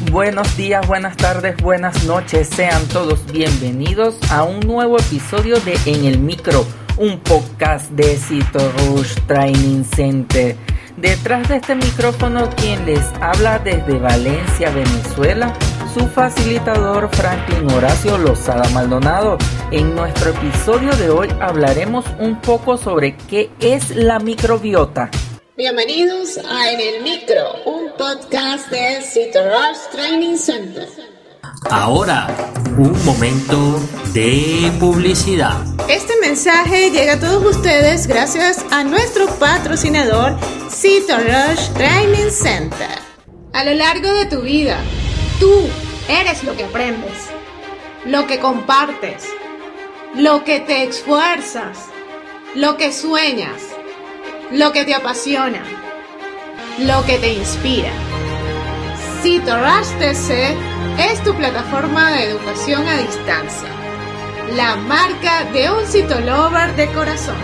Buenos días, buenas tardes, buenas noches. Sean todos bienvenidos a un nuevo episodio de En el Micro, un podcast de Cito Rush Training Center. Detrás de este micrófono, quien les habla desde Valencia, Venezuela, su facilitador Franklin Horacio Lozada Maldonado. En nuestro episodio de hoy hablaremos un poco sobre qué es la microbiota. Bienvenidos a En el Micro, un podcast de Rush Training Center. Ahora, un momento de publicidad. Este mensaje llega a todos ustedes gracias a nuestro patrocinador Rush Training Center. A lo largo de tu vida, tú eres lo que aprendes, lo que compartes, lo que te esfuerzas, lo que sueñas lo que te apasiona, lo que te inspira. CitoRash TC es tu plataforma de educación a distancia, la marca de un citolover de corazón.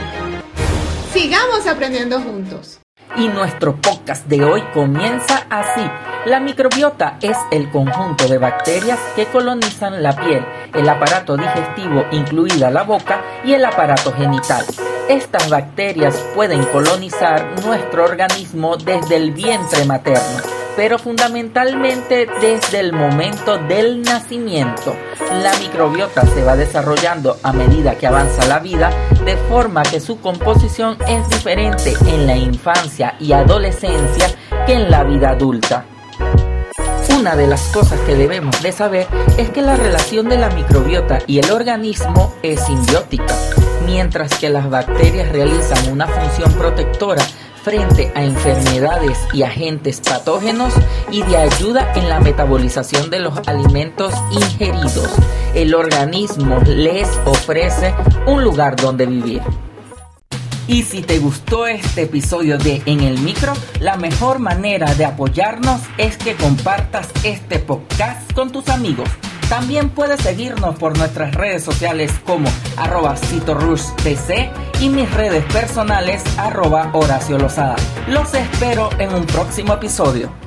Sigamos aprendiendo juntos. Y nuestro podcast de hoy comienza así. La microbiota es el conjunto de bacterias que colonizan la piel, el aparato digestivo incluida la boca y el aparato genital. Estas bacterias pueden colonizar nuestro organismo desde el vientre materno, pero fundamentalmente desde el momento del nacimiento. La microbiota se va desarrollando a medida que avanza la vida, de forma que su composición es diferente en la infancia y adolescencia que en la vida adulta. Una de las cosas que debemos de saber es que la relación de la microbiota y el organismo es simbiótica mientras que las bacterias realizan una función protectora frente a enfermedades y agentes patógenos y de ayuda en la metabolización de los alimentos ingeridos. El organismo les ofrece un lugar donde vivir. Y si te gustó este episodio de En el Micro, la mejor manera de apoyarnos es que compartas este podcast con tus amigos. También puedes seguirnos por nuestras redes sociales como arroba CitoRushTC y mis redes personales arroba Horacio Lozada. Los espero en un próximo episodio.